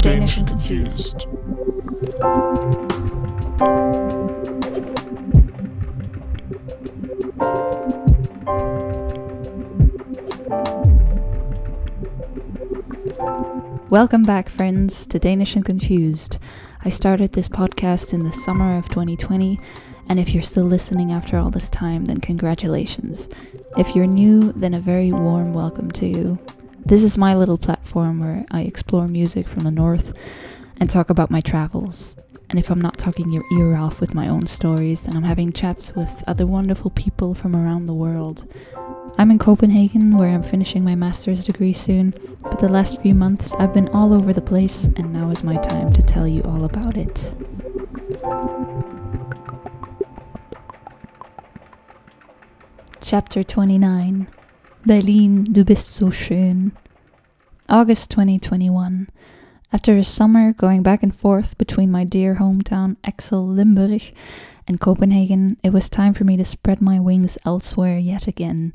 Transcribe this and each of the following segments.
Danish and confused. Welcome back, friends, to Danish and Confused. I started this podcast in the summer of 2020, and if you're still listening after all this time, then congratulations. If you're new, then a very warm welcome to you. This is my little platform where I explore music from the north and talk about my travels. And if I'm not talking your ear off with my own stories, then I'm having chats with other wonderful people from around the world. I'm in Copenhagen where I'm finishing my master's degree soon, but the last few months I've been all over the place, and now is my time to tell you all about it. Chapter 29 Berlin, du bist so schön. August 2021. After a summer going back and forth between my dear hometown Axel Limburg and Copenhagen, it was time for me to spread my wings elsewhere yet again.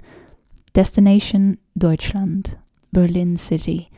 Destination Deutschland, Berlin City.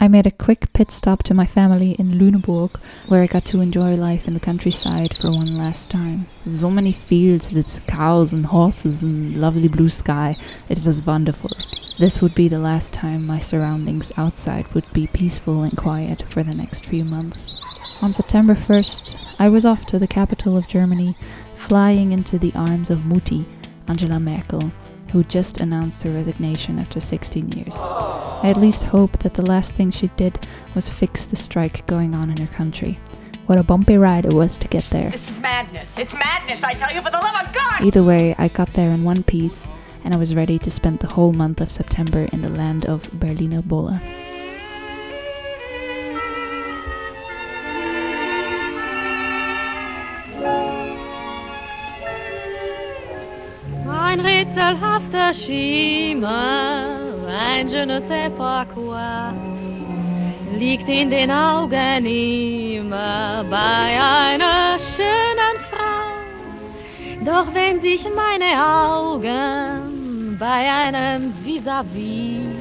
I made a quick pit stop to my family in Lüneburg, where I got to enjoy life in the countryside for one last time. So many fields with cows and horses and lovely blue sky. It was wonderful. This would be the last time my surroundings outside would be peaceful and quiet for the next few months. On September 1st, I was off to the capital of Germany, flying into the arms of Mutti, Angela Merkel, who just announced her resignation after 16 years. I at least hope that the last thing she did was fix the strike going on in her country. What a bumpy ride it was to get there. This is madness. It's madness, I tell you, for the love of God! Either way, I got there in one piece, and I was ready to spend the whole month of September in the land of Berliner Bolle. Ein rätselhafter Schimmer, ein je ne sais pas quoi, liegt in den Augen immer bei einer schönen Frau. Doch wenn sich meine Augen bei einem vis-à-vis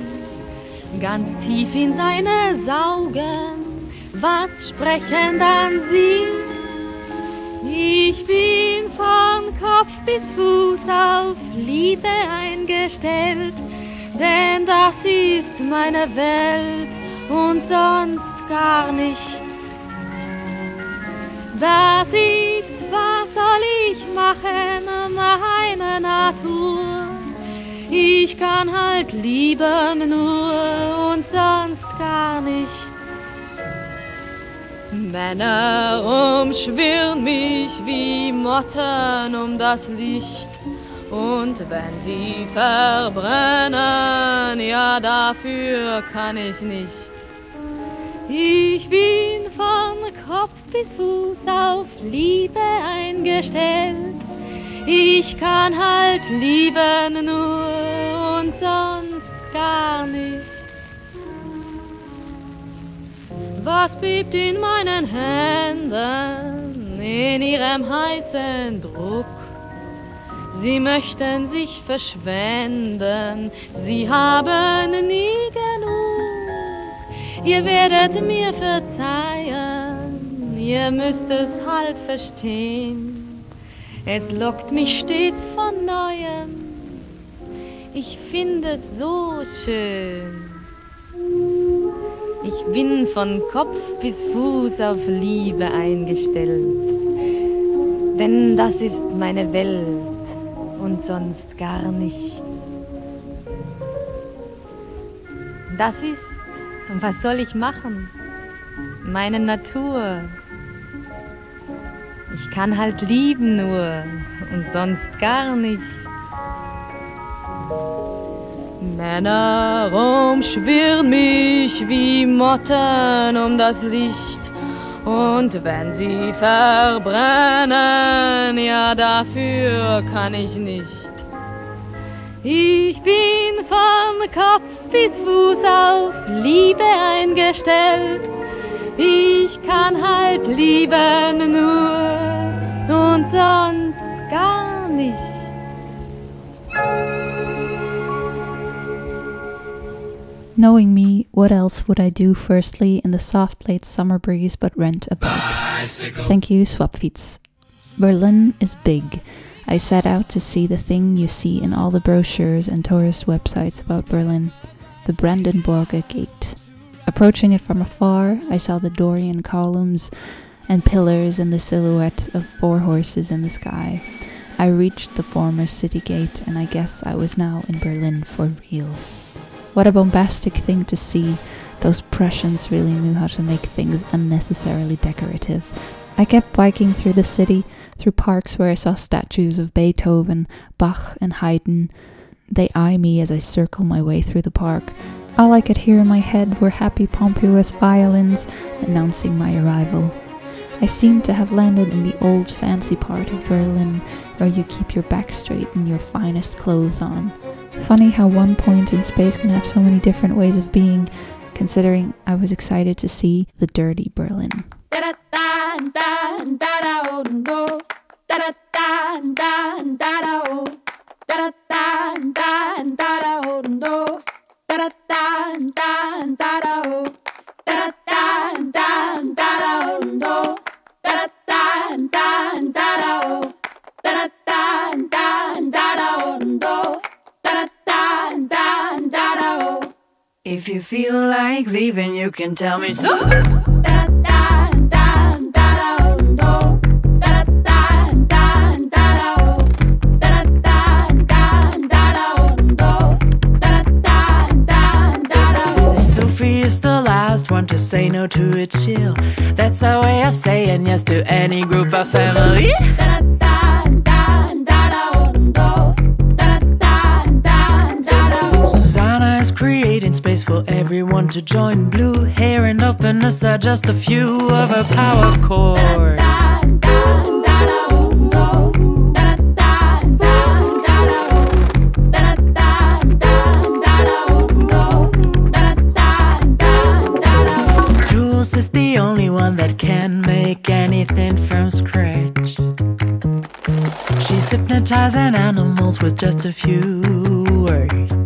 ganz tief in seine saugen, was sprechen dann sie? Ich bin von Kopf bis Fuß auf Liebe eingestellt, denn das ist meine Welt und sonst gar nicht. Das ist, was soll ich machen, meine Natur. Ich kann halt lieben nur und sonst gar nicht. Männer umschwirren mich wie Motten um das Licht. Und wenn sie verbrennen, ja dafür kann ich nicht. Ich bin von Kopf bis Fuß auf Liebe eingestellt. Ich kann halt lieben nur und sonst gar nicht. Was bebt in meinen Händen in ihrem heißen Druck? Sie möchten sich verschwenden, sie haben nie genug. Ihr werdet mir verzeihen, ihr müsst es halt verstehen. Es lockt mich stets von neuem, ich finde es so schön. Ich bin von Kopf bis Fuß auf Liebe eingestellt, denn das ist meine Welt und sonst gar nicht. Das ist, was soll ich machen? Meine Natur. Ich kann halt lieben nur und sonst gar nicht. Männer umschwirren mich wie Motten um das Licht. Und wenn sie verbrennen, ja dafür kann ich nicht. Ich bin von Kopf bis Fuß auf Liebe eingestellt. Ich kann halt lieben nur und sonst gar nicht. Knowing me, what else would I do firstly in the soft late summer breeze but rent a bike? Thank you, Swapfiets. Berlin is big. I set out to see the thing you see in all the brochures and tourist websites about Berlin the Brandenburger Gate. Approaching it from afar, I saw the Dorian columns and pillars and the silhouette of four horses in the sky. I reached the former city gate, and I guess I was now in Berlin for real. What a bombastic thing to see! Those Prussians really knew how to make things unnecessarily decorative. I kept biking through the city, through parks where I saw statues of Beethoven, Bach, and Haydn. They eye me as I circle my way through the park. All I could hear in my head were happy, pompous violins announcing my arrival. I seemed to have landed in the old fancy part of Berlin where you keep your back straight and your finest clothes on. Funny how one point in space can have so many different ways of being, considering I was excited to see the dirty Berlin. If you feel like leaving, you can tell me so. Sophie is the last one to say no to a chill. That's our way of saying yes to any group of family. Susanna is creating space for everyone to join. Blue hair and openness are just a few of her power chords. Jules is the only one that can make anything from scratch. She's hypnotizing animals with just a few words.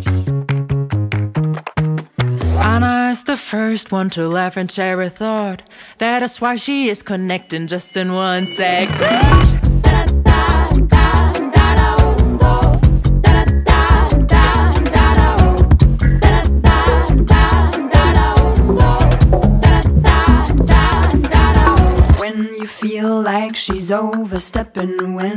First one to laugh and share a thought. That is why she is connecting just in one second. When you feel like she's overstepping, when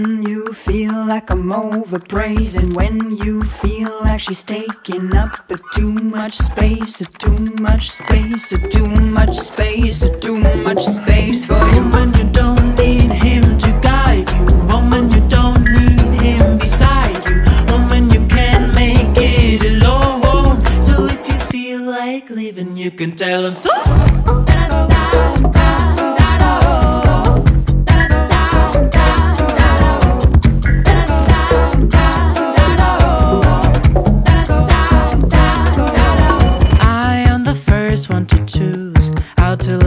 like I'm overpraising, when you feel like she's taking up a too much space, a too much space, a too much space, a too much space for you. When you don't need him to guide you, woman, you don't need him beside you, woman, you can't make it alone. So if you feel like leaving, you can tell him so.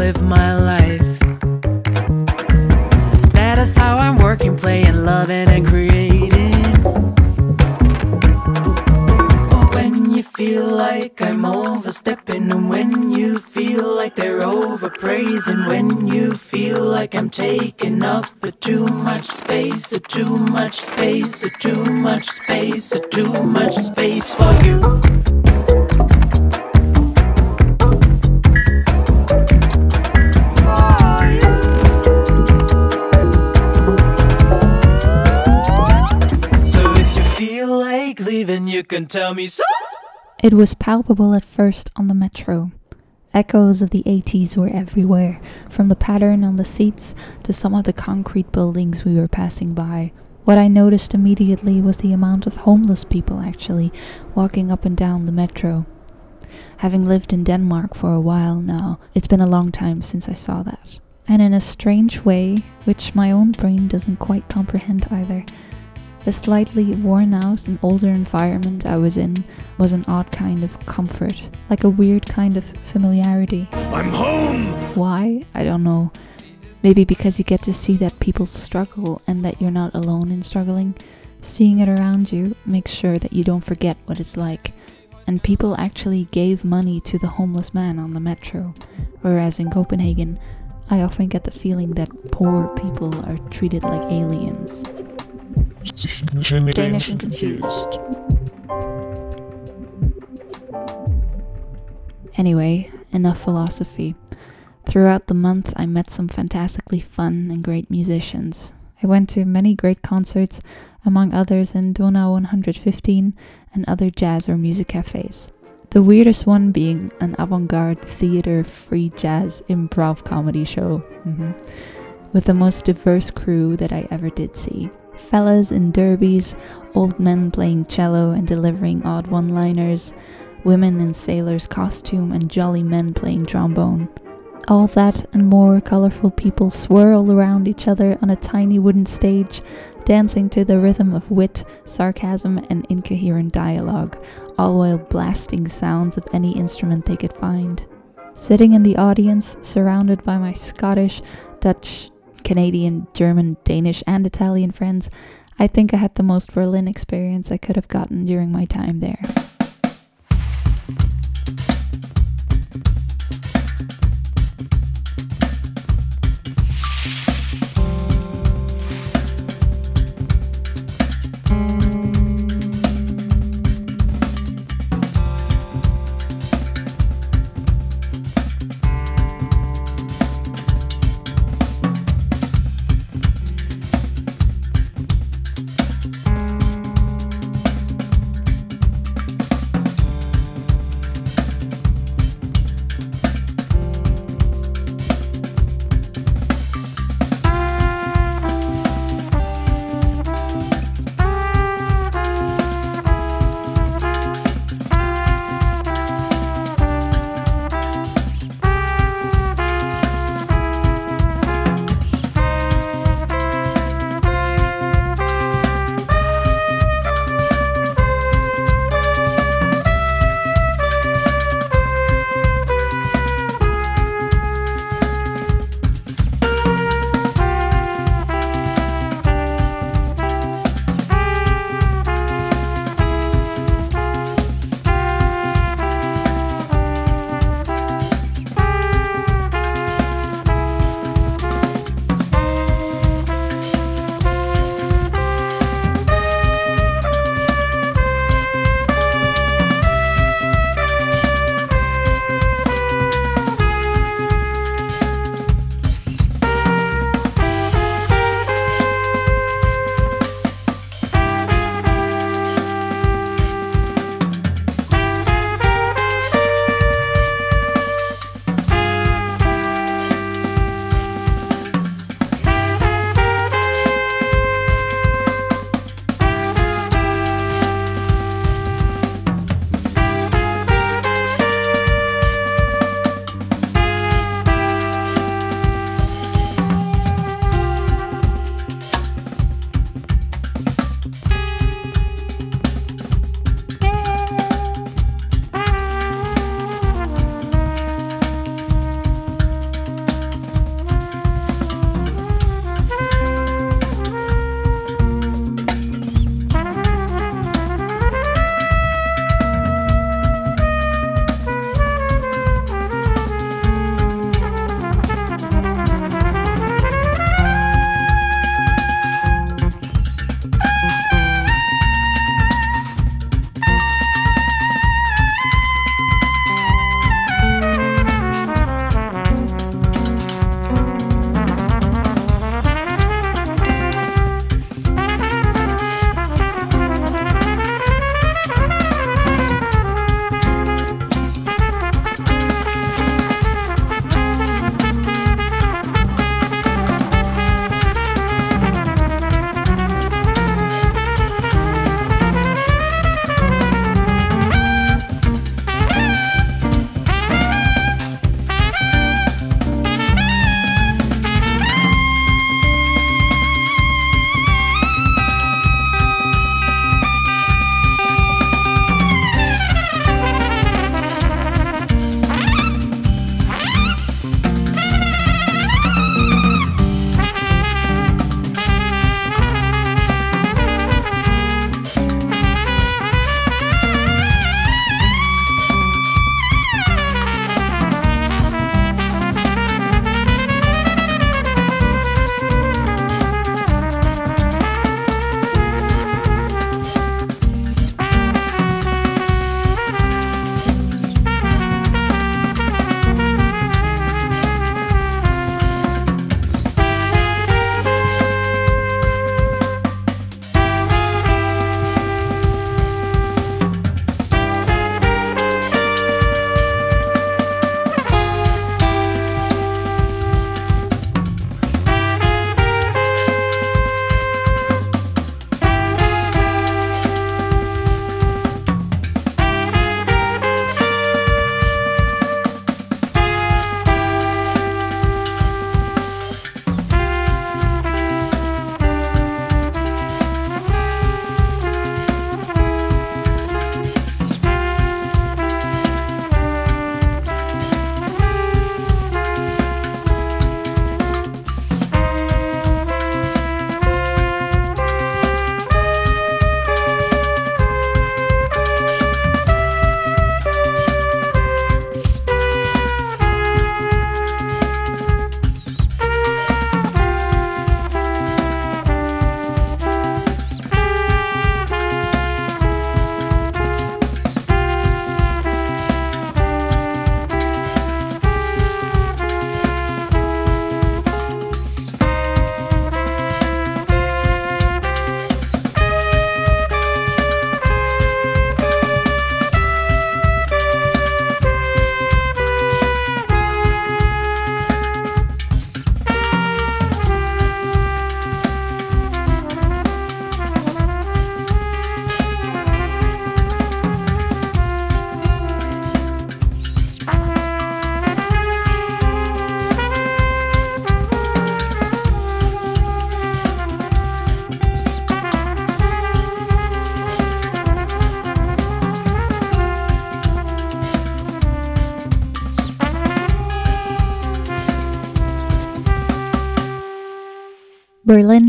Live my life. That is how I'm working, playing, loving, and creating. When you feel like I'm overstepping, and when you feel like they're overpraising, when you feel like I'm taking up a too much space, a too much space, a too much space, a too much space for you. You can tell me so. It was palpable at first on the metro. Echoes of the 80s were everywhere, from the pattern on the seats to some of the concrete buildings we were passing by. What I noticed immediately was the amount of homeless people actually walking up and down the metro. Having lived in Denmark for a while now, it's been a long time since I saw that. And in a strange way, which my own brain doesn't quite comprehend either, the slightly worn out and older environment I was in was an odd kind of comfort, like a weird kind of familiarity. I'm home! Why? I don't know. Maybe because you get to see that people struggle and that you're not alone in struggling. Seeing it around you makes sure that you don't forget what it's like. and people actually gave money to the homeless man on the metro. Whereas in Copenhagen, I often get the feeling that poor people are treated like aliens. Danish and confused. Anyway, enough philosophy. Throughout the month, I met some fantastically fun and great musicians. I went to many great concerts, among others in Donau 115 and other jazz or music cafes. The weirdest one being an avant garde theater free jazz improv comedy show, mhm, with the most diverse crew that I ever did see. Fellas in derbies, old men playing cello and delivering odd one liners, women in sailor's costume, and jolly men playing trombone. All that and more colorful people swirl around each other on a tiny wooden stage, dancing to the rhythm of wit, sarcasm, and incoherent dialogue, all while blasting sounds of any instrument they could find. Sitting in the audience, surrounded by my Scottish, Dutch, Canadian, German, Danish, and Italian friends, I think I had the most Berlin experience I could have gotten during my time there.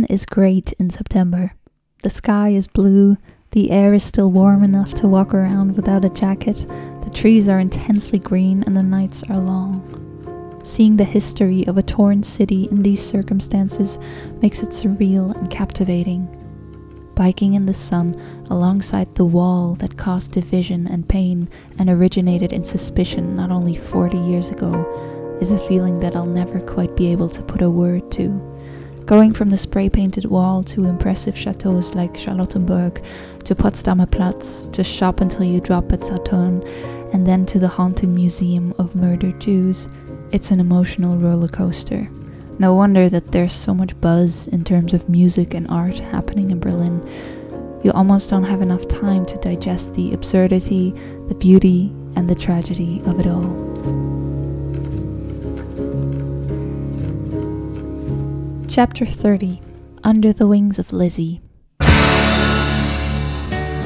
Is great in September. The sky is blue, the air is still warm enough to walk around without a jacket, the trees are intensely green, and the nights are long. Seeing the history of a torn city in these circumstances makes it surreal and captivating. Biking in the sun alongside the wall that caused division and pain and originated in suspicion not only 40 years ago is a feeling that I'll never quite be able to put a word to. Going from the spray painted wall to impressive chateaus like Charlottenburg, to Potsdamer Platz, to shop until you drop at Saturn, and then to the haunting museum of murdered Jews, it's an emotional roller coaster. No wonder that there's so much buzz in terms of music and art happening in Berlin. You almost don't have enough time to digest the absurdity, the beauty, and the tragedy of it all. Chapter 30 Under the Wings of Lizzie. Her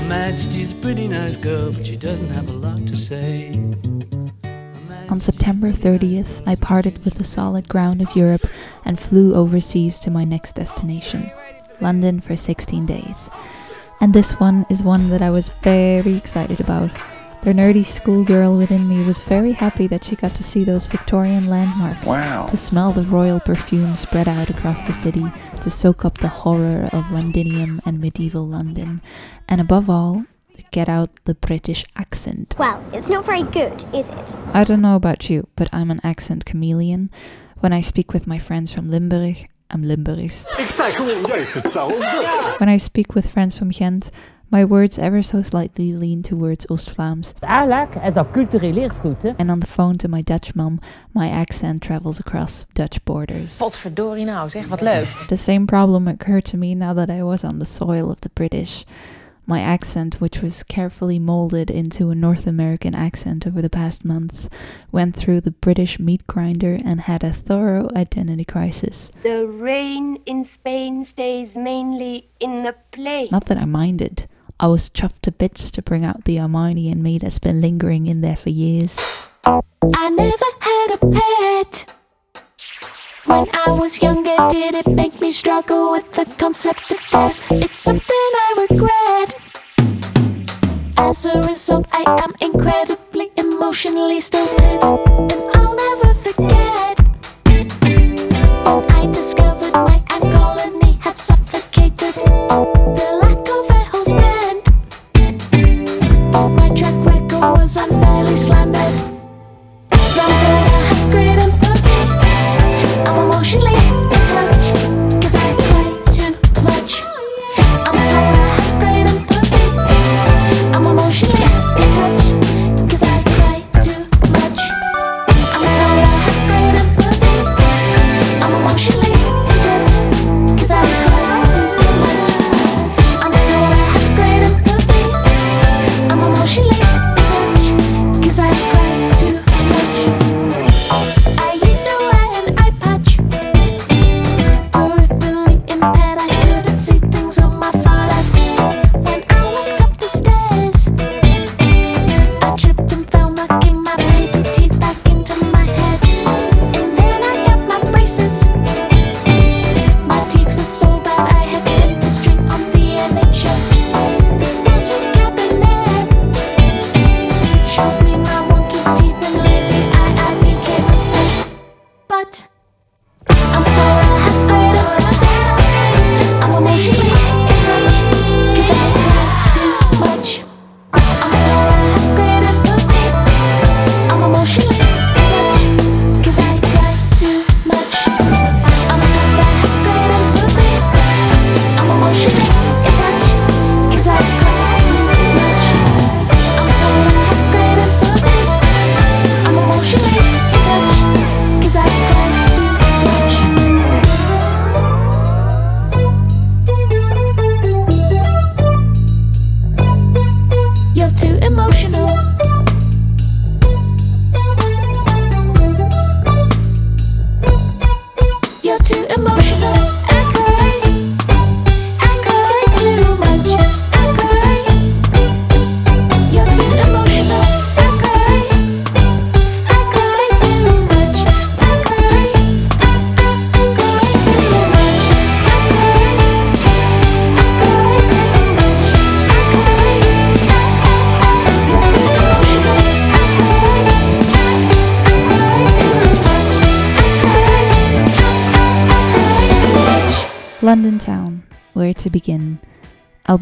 Majesty's a pretty nice girl, but she doesn't have a lot to say. On September 30th, I parted with the solid ground of Europe and flew overseas to my next destination, London for 16 days. And this one is one that I was very excited about. The nerdy schoolgirl within me was very happy that she got to see those Victorian landmarks, Wow. to smell the royal perfume spread out across the city, to soak up the horror of Londinium and medieval London, and above all, get out the British accent. Well, it's not very good, is it? I don't know about you, but I'm an accent chameleon. When I speak with my friends from Limburg, I'm Limburgs. Exactly yes, it's so When I speak with friends from Ghent, my words ever so slightly lean towards Oost-Vlaams. Eigenlijk is dat cultureel erfgoed, hè? And on the phone to my Dutch mom, my accent travels across Dutch borders. Potverdorie nou, zeg wat leuk. The same problem occurred to me now that I was on the soil of the British. My accent, which was carefully molded into a North American accent over the past months, went through the British meat grinder and had a thorough identity crisis. The rain in Spain stays mainly in the plain. Not that I minded. I was chuffed to bits to bring out the Armani in me that's been lingering in there for years. I never had a pet. When I was younger, did it make me struggle with the concept of death? It's something I regret. As a result, I am incredibly emotionally stilted, and I'll never forget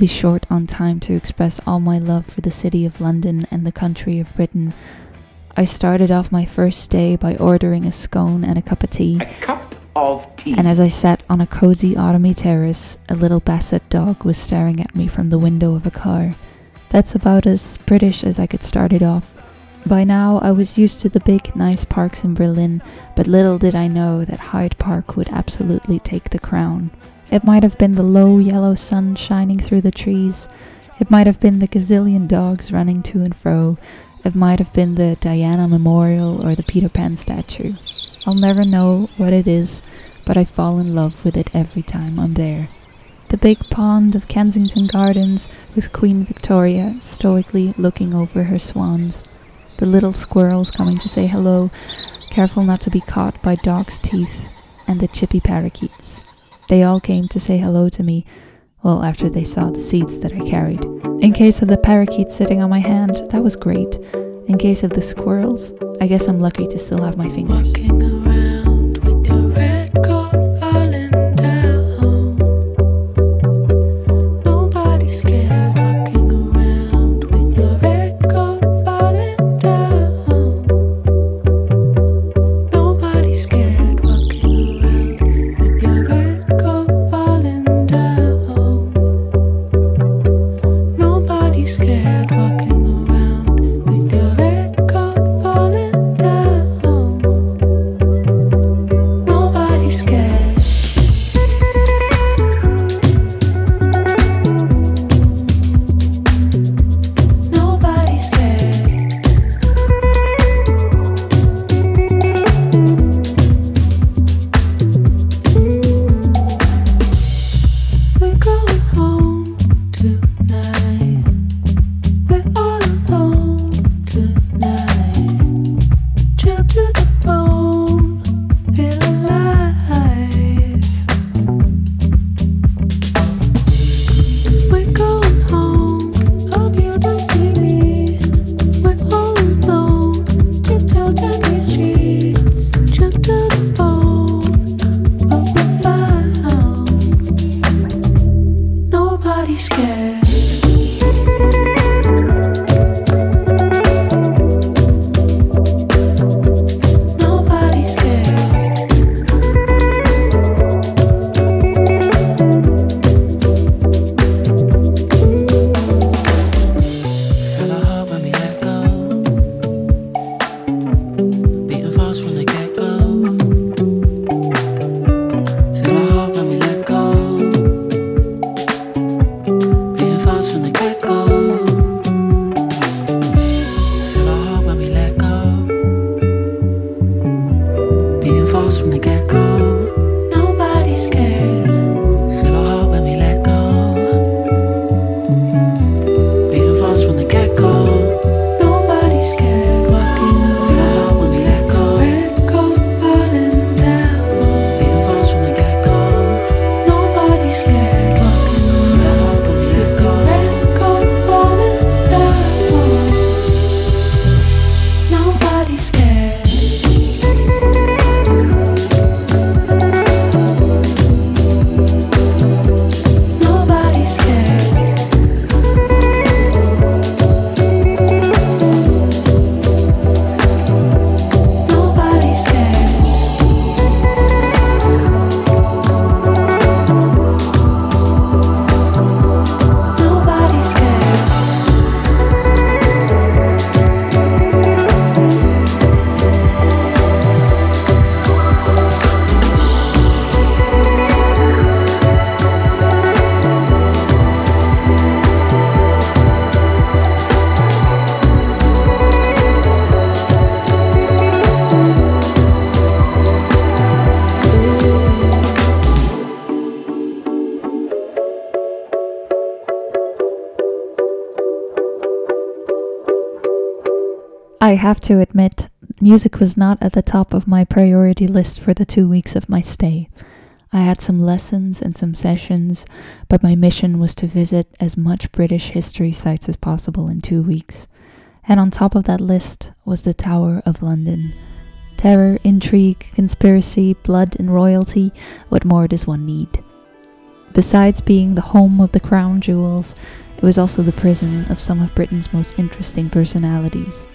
be short on time to express all my love for the city of London and the country of Britain. I started off my first day by ordering a scone and a cup of tea. A cup of tea. And as I sat on a cozy autumny terrace, a little basset dog was staring at me from the window of a car. That's about as British as I could start it off. By now, I was used to the big, nice parks in Berlin, but little did I know that Hyde Park would absolutely take the crown. It might have been the low yellow sun shining through the trees. It might have been the gazillion dogs running to and fro. It might have been the Diana Memorial or the Peter Pan statue. I'll never know what it is, but I fall in love with it every time I'm there. The big pond of Kensington Gardens with Queen Victoria stoically looking over her swans. The little squirrels coming to say hello, careful not to be caught by dogs' teeth, and the chippy parakeets. They all came to say hello to me, well, after they saw the seeds that I carried. In case of the parakeet sitting on my hand, that was great. In case of the squirrels, I guess I'm lucky to still have my fingers. Have to admit, music was not at the top of my priority list for the two weeks of my stay. I had some lessons and some sessions, but my mission was to visit as much British history sites as possible in two weeks. And on top of that list was the Tower of London. Terror, intrigue, conspiracy, blood, and royalty, what more does one need? Besides being the home of the crown jewels, it was also the prison of some of Britain's most interesting personalities.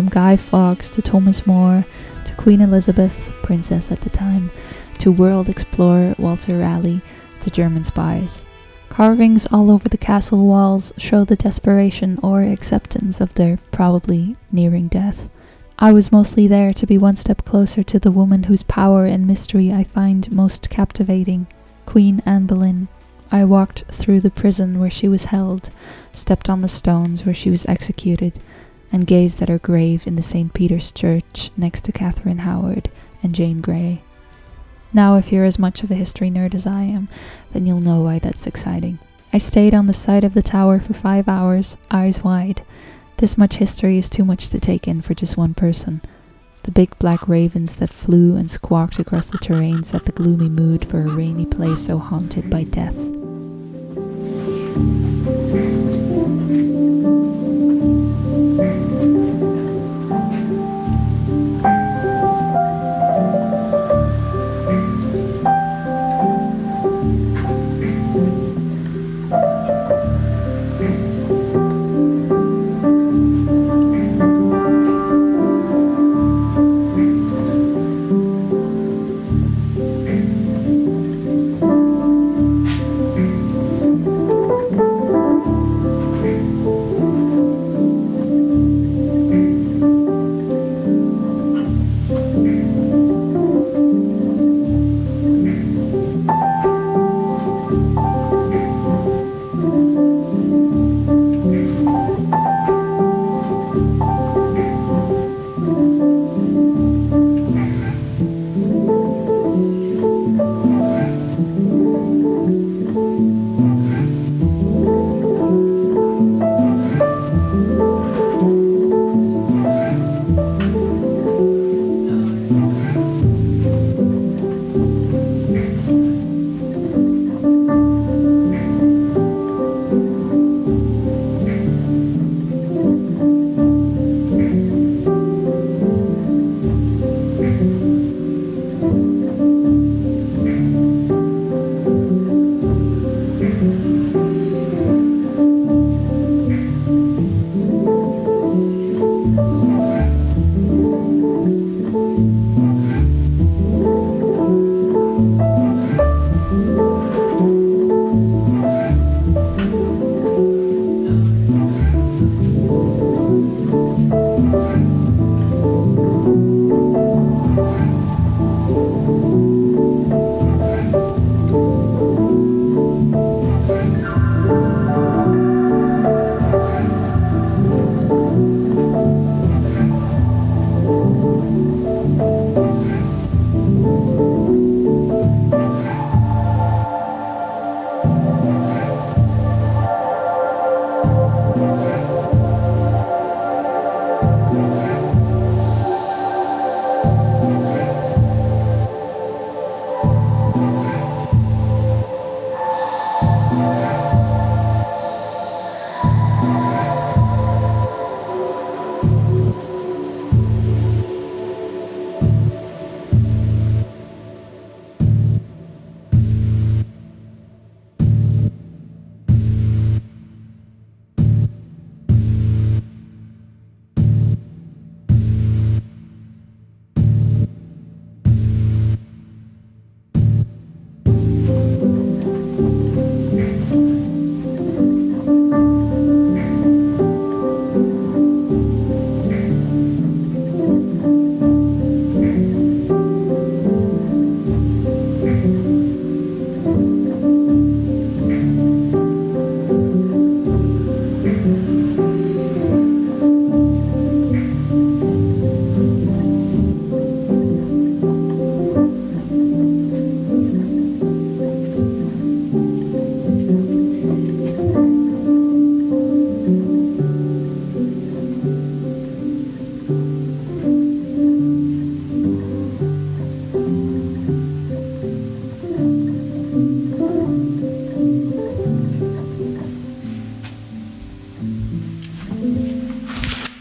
From Guy Fawkes to Thomas More to Queen Elizabeth, princess at the time, to world explorer Walter Raleigh to German spies. Carvings all over the castle walls show the desperation or acceptance of their probably nearing death. I was mostly there to be one step closer to the woman whose power and mystery I find most captivating, Queen Anne Boleyn. I walked through the prison where she was held, stepped on the stones where she was executed, and gazed at her grave in the St. Peter's Church next to Catherine Howard and Jane Grey. Now, if you're as much of a history nerd as I am, then you'll know why that's exciting. I stayed on the side of the tower for five hours, eyes wide. This much history is too much to take in for just one person. The big black ravens that flew and squawked across the terrain set the gloomy mood for a rainy place so haunted by death.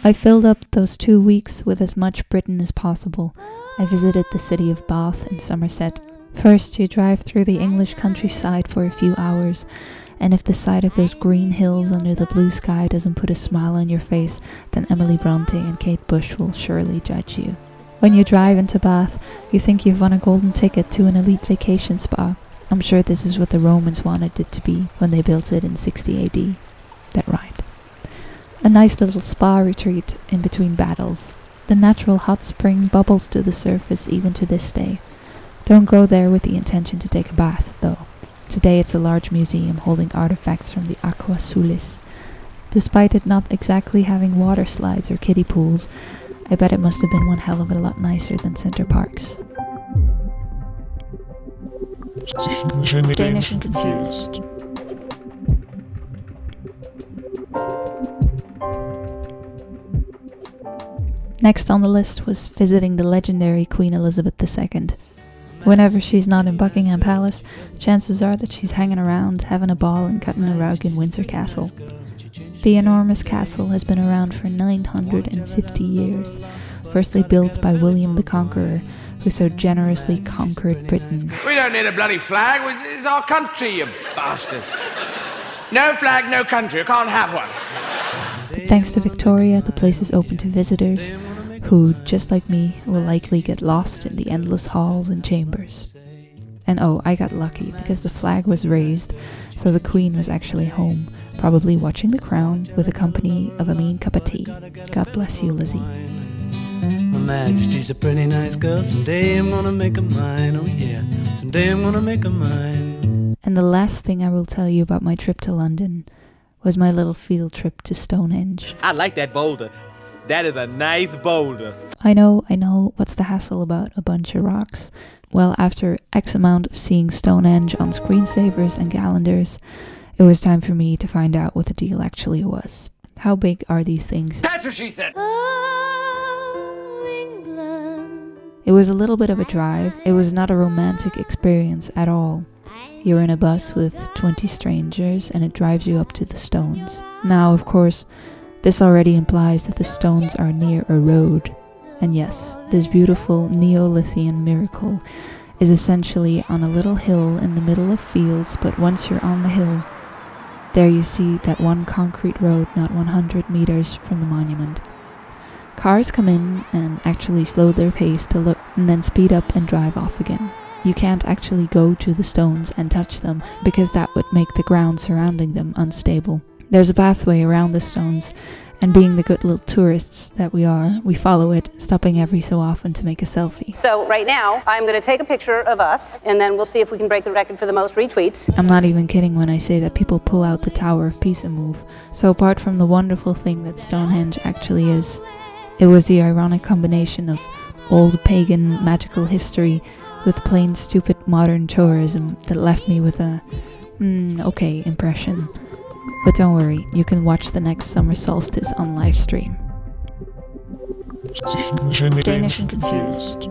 I filled up those two weeks with as much Britain as possible. I visited the city of Bath in Somerset, First, you drive through the English countryside for a few hours, and if the sight of those green hills under the blue sky doesn't put a smile on your face, then Emily Bronte and Kate Bush will surely judge you. When you drive into Bath, you think you've won a golden ticket to an elite vacation spa. I'm sure this is what the Romans wanted it to be when they built it in 60 AD. That right. A nice little spa retreat in between battles. The natural hot spring bubbles to the surface even to this day. Don't go there with the intention to take a bath, though. Today it's a large museum holding artifacts from the Aquae Sulis. Despite it not exactly having water slides or kiddie pools, I bet it must have been one hell of a lot nicer than Center Parcs. Danish and confused. Next on the list was visiting the legendary Queen Elizabeth II. Whenever she's not in Buckingham Palace, chances are that she's hanging around, having a ball, and cutting a rug in Windsor Castle. The enormous castle has been around for 950 years, firstly built by William the Conqueror, who so generously conquered Britain. We don't need a bloody flag. It's our country, you bastard. No flag, no country. You can't have one. Thanks to Victoria, the place is open to visitors, who, just like me, will likely get lost in the endless halls and chambers. And oh, I got lucky because the flag was raised, so the Queen was actually home, probably watching The Crown with the company of a mean cup of tea. God bless you, Lizzie. Her Majesty's a pretty nice girl. Someday I'm gonna make her mine. Oh yeah, someday I'm gonna make her mine. And the last thing I will tell you about my trip to London was my little field trip to Stonehenge. I like that boulder. That is a nice boulder. I know, I know, what's the hassle about a bunch of rocks? Well, after X amount of seeing Stonehenge on screensavers and calendars, it was time for me to find out what the deal actually was. How big are these things? That's what she said. It was a little bit of a drive. It was not a romantic experience at all. You're in a bus with 20 strangers and it drives you up to the stones. Now, of course, this already implies that the stones are near a road. And yes, this beautiful Neolithian miracle is essentially on a little hill in the middle of fields, but once you're on the hill, there you see that one concrete road not 100 meters from the monument. Cars come in and actually slow their pace to look and then speed up and drive off again. You can't actually go to the stones and touch them because that would make the ground surrounding them unstable. There's a pathway around the stones, and being the good little tourists that we are, we follow it, stopping every so often to make a selfie. So, right now, I'm going to take a picture of us, and then we'll see if we can break the record for the most retweets. I'm not even kidding when I say that people pull out the Tower of Pisa move. So, apart from the wonderful thing that Stonehenge actually is, it was the ironic combination of old pagan magical history with plain stupid modern tourism that left me with a mm, okay impression. But don't worry, you can watch the next summer solstice on live stream. Danish and confused.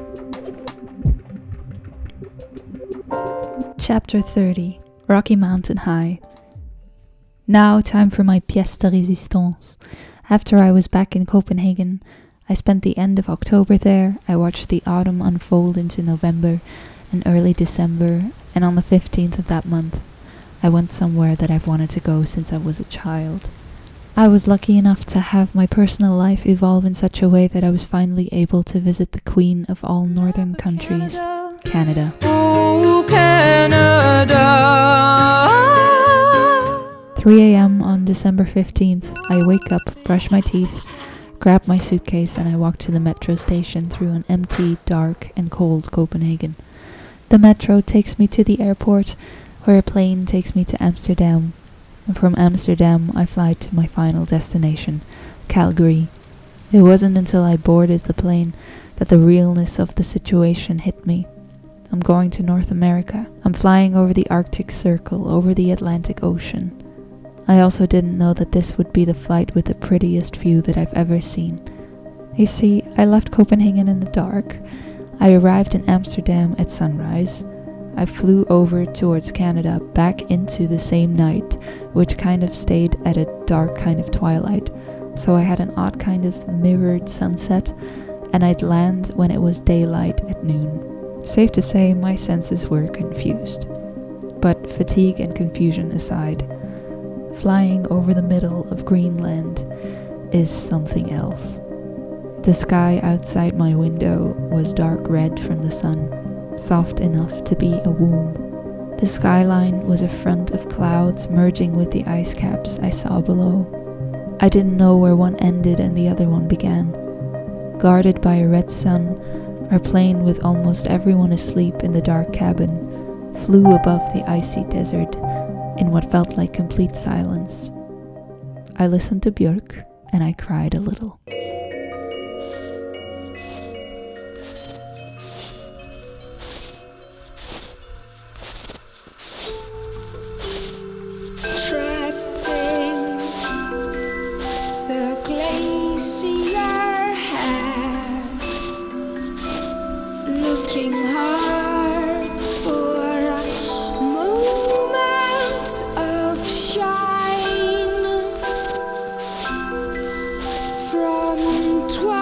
Chapter 30 Rocky Mountain High. Now, time for my pièce de résistance. After I was back in Copenhagen, I spent the end of October there. I watched the autumn unfold into November and early December, and on the 15th of that month, I went somewhere that I've wanted to go since I was a child. I was lucky enough to have my personal life evolve in such a way that I was finally able to visit the queen of all northern countries, Canada. Oh, Canada. 3 a.m. on December 15th, I wake up, brush my teeth, grab my suitcase, and I walk to the metro station through an empty, dark, and cold Copenhagen. The metro takes me to the airport, where a plane takes me to Amsterdam. And from Amsterdam, I fly to my final destination, Calgary. It wasn't until I boarded the plane that the realness of the situation hit me. I'm going to North America. I'm flying over the Arctic Circle, over the Atlantic Ocean. I also didn't know that this would be the flight with the prettiest view that I've ever seen. You see, I left Copenhagen in the dark. I arrived in Amsterdam at sunrise. I flew over towards Canada back into the same night, which kind of stayed at a dark kind of twilight. So I had an odd kind of mirrored sunset, and I'd land when it was daylight at noon. Safe to say, my senses were confused. But fatigue and confusion aside, flying over the middle of Greenland is something else. The sky outside my window was dark red from the sun, soft enough to be a womb. The skyline was a front of clouds merging with the ice caps I saw below. I didn't know where one ended and the other one began. Guarded by a red sun, our plane, with almost everyone asleep in the dark cabin, flew above the icy desert in what felt like complete silence. I listened to Björk and I cried a little. from 12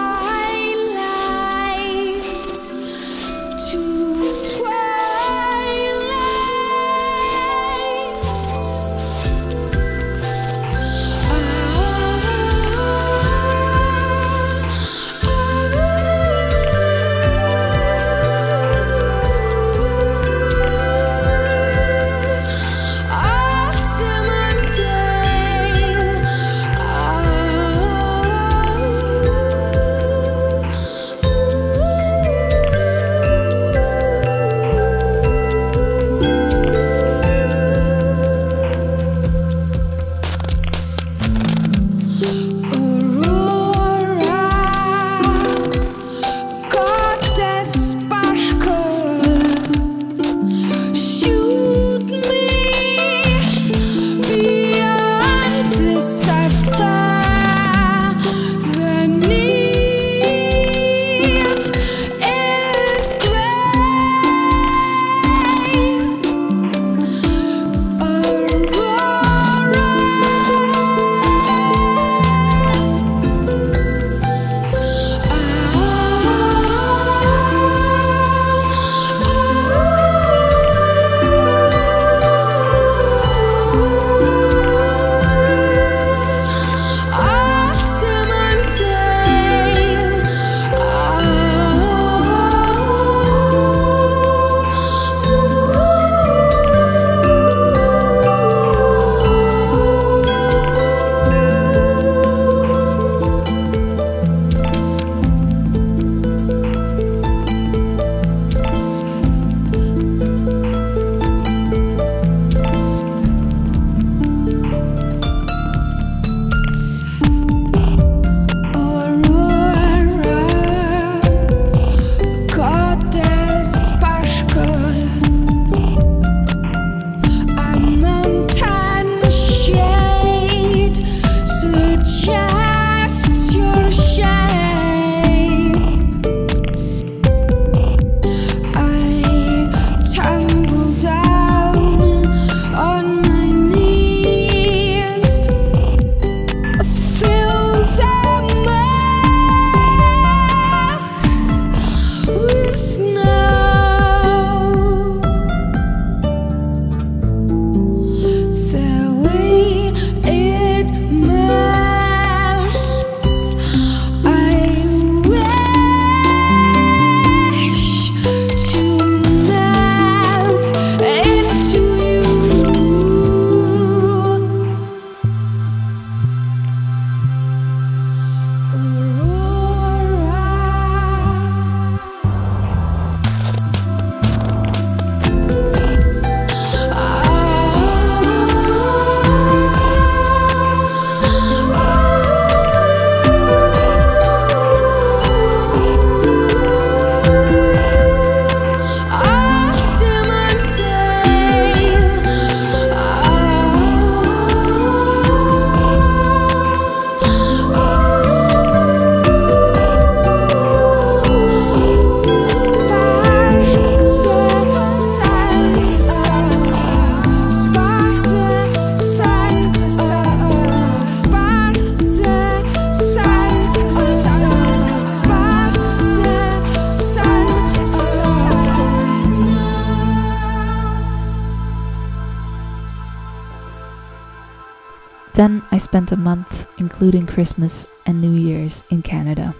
I spent a month, including Christmas and New Year's, in Canada.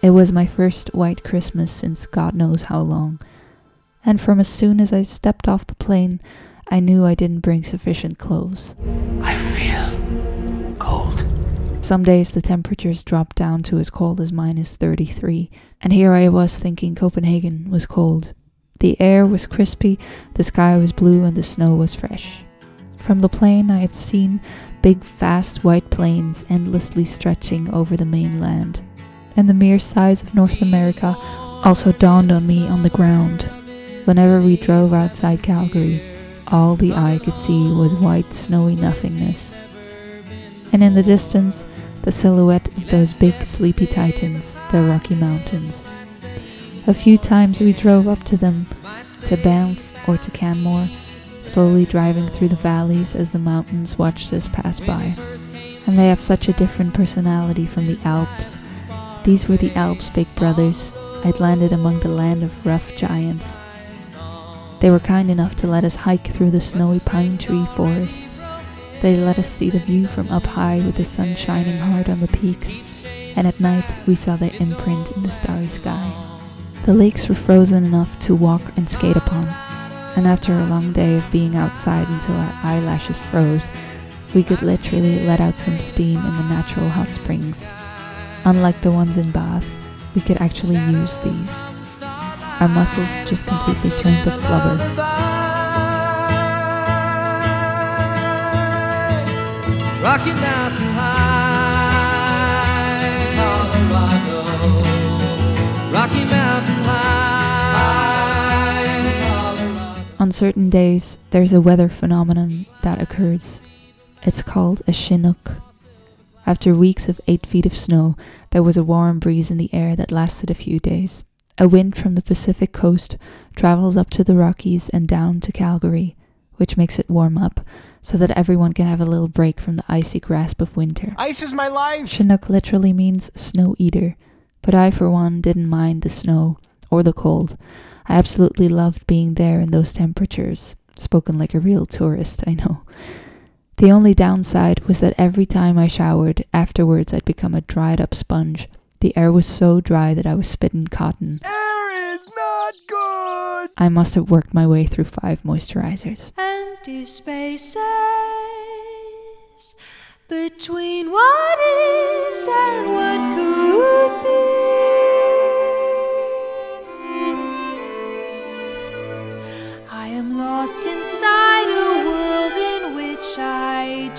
It was my first white Christmas since God knows how long. And from as soon as I stepped off the plane, I knew I didn't bring sufficient clothes. I feel cold. Some days the temperatures dropped down to as cold as minus 33, and here I was thinking Copenhagen was cold. The air was crispy, the sky was blue, and the snow was fresh. From the plane, I had seen big, vast white plains endlessly stretching over the mainland, and the mere size of North America also dawned on me on the ground. Whenever we drove outside Calgary, all the eye could see was white, snowy nothingness. And in the distance, the silhouette of those big, sleepy titans, the Rocky Mountains. A few times we drove up to them, to Banff or to Canmore, slowly driving through the valleys as the mountains watched us pass by. And they have such a different personality from the Alps. These were the Alps' big brothers. I'd landed among the land of rough giants. They were kind enough to let us hike through the snowy pine tree forests. They let us see the view from up high with the sun shining hard on the peaks, and at night we saw their imprint in the starry sky. The lakes were frozen enough to walk and skate upon, and after a long day of being outside until our eyelashes froze, we could literally let out some steam in the natural hot springs. Unlike the ones in Bath, we could actually use these. Our muscles just completely turned to flubber. On certain days, there's a weather phenomenon that occurs. It's called a Chinook. After weeks of 8 feet of snow, there was a warm breeze in the air that lasted a few days. A wind from the Pacific coast travels up to the Rockies and down to Calgary, which makes it warm up so that everyone can have a little break from the icy grasp of winter. Ice is my life. Chinook literally means snow eater, but I, for one, didn't mind the snow or the cold. I absolutely loved being there in those temperatures. Spoken like a real tourist, I know. The only downside was that every time I showered, afterwards I'd become a dried up sponge. The air was so dry that I was spitting cotton. Air is not good. I must have worked my way through five moisturizers. Empty spaces between what is and what could be. Lost inside a world in which I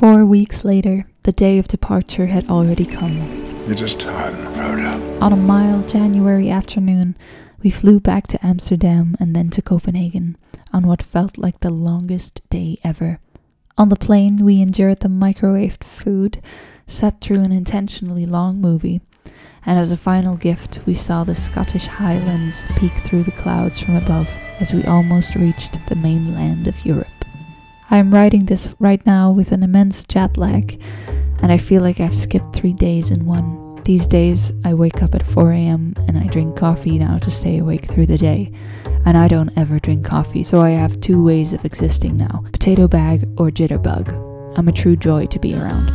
Four weeks later, the day of departure had already come. Just tired and Rhoda. On a mild January afternoon, we flew back to Amsterdam and then to Copenhagen on what felt like the longest day ever. On the plane, we endured the microwaved food, sat through an intentionally long movie, and as a final gift, we saw the Scottish Highlands peek through the clouds from above as we almost reached the mainland of Europe. I am writing this right now with an immense jet lag, and I feel like I've skipped three days in one. These days, I wake up at 4 am and I drink coffee now to stay awake through the day. And I don't ever drink coffee, so I have two ways of existing now potato bag or jitterbug. I'm a true joy to be around.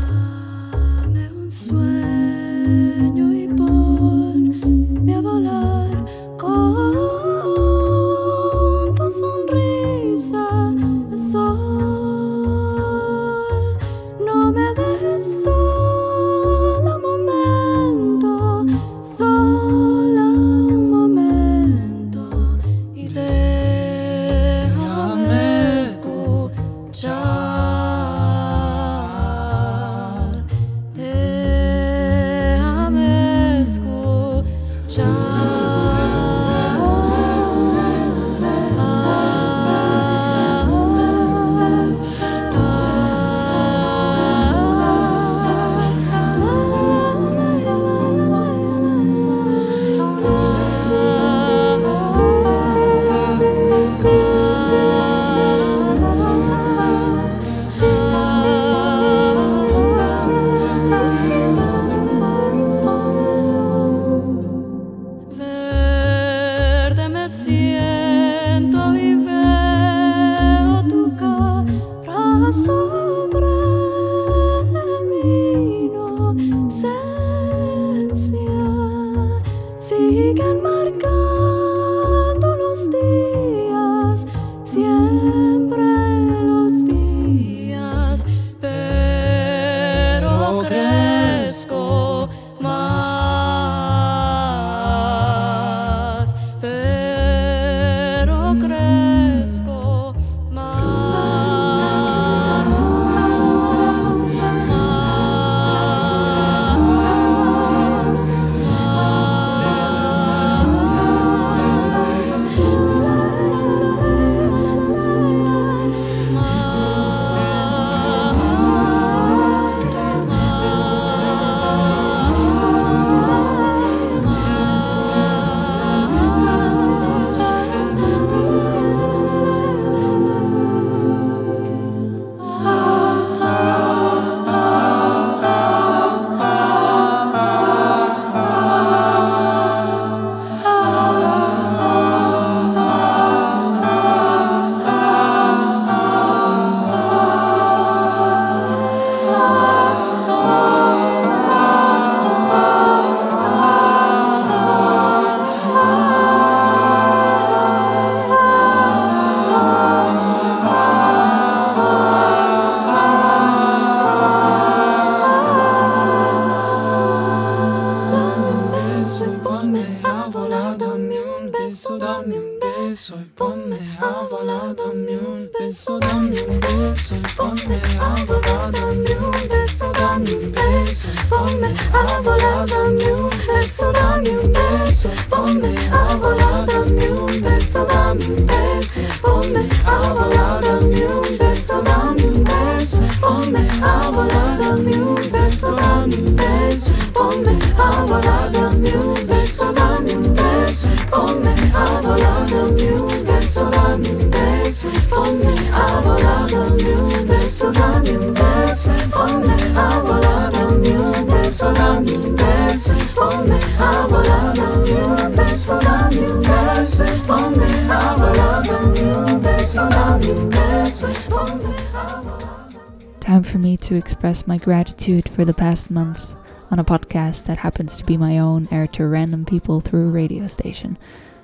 My gratitude for the past months on a podcast that happens to be my own aired to random people through a radio station.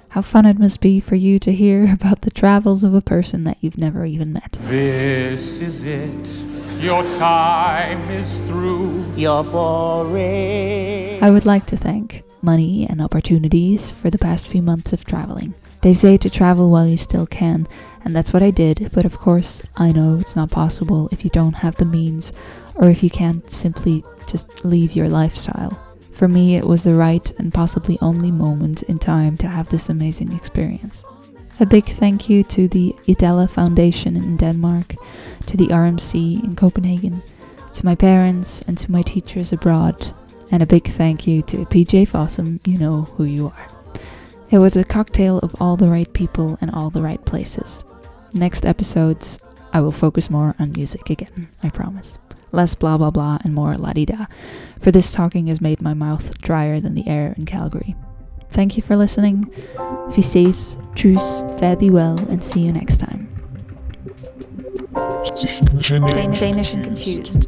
How fun it must be for you to hear about the travels of a person that you've never even met. This is it. Your time is through. You're boring. I would like to thank Money and Opportunities for the past few months of traveling. They say to travel while you still can, and that's what I did, but of course, I know it's not possible if you don't have the means or if you can't simply just leave your lifestyle. For me, it was the right and possibly only moment in time to have this amazing experience. A big thank you to the Idella Foundation in Denmark, to the RMC in Copenhagen, to my parents and to my teachers abroad, and a big thank you to PJ Fossum, you know who you are. It was a cocktail of all the right people and all the right places. Next episodes, I will focus more on music again, I promise. Less blah blah blah and more la di da, for this talking has made my mouth drier than the air in Calgary. Thank you for listening. Vi truce, fare thee well, and see you next time. Danish and Confused.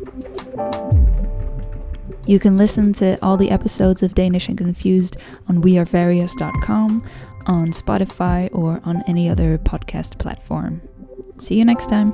You can listen to all the episodes of Danish and Confused on wearevarious.com, on Spotify, or on any other podcast platform. See you next time.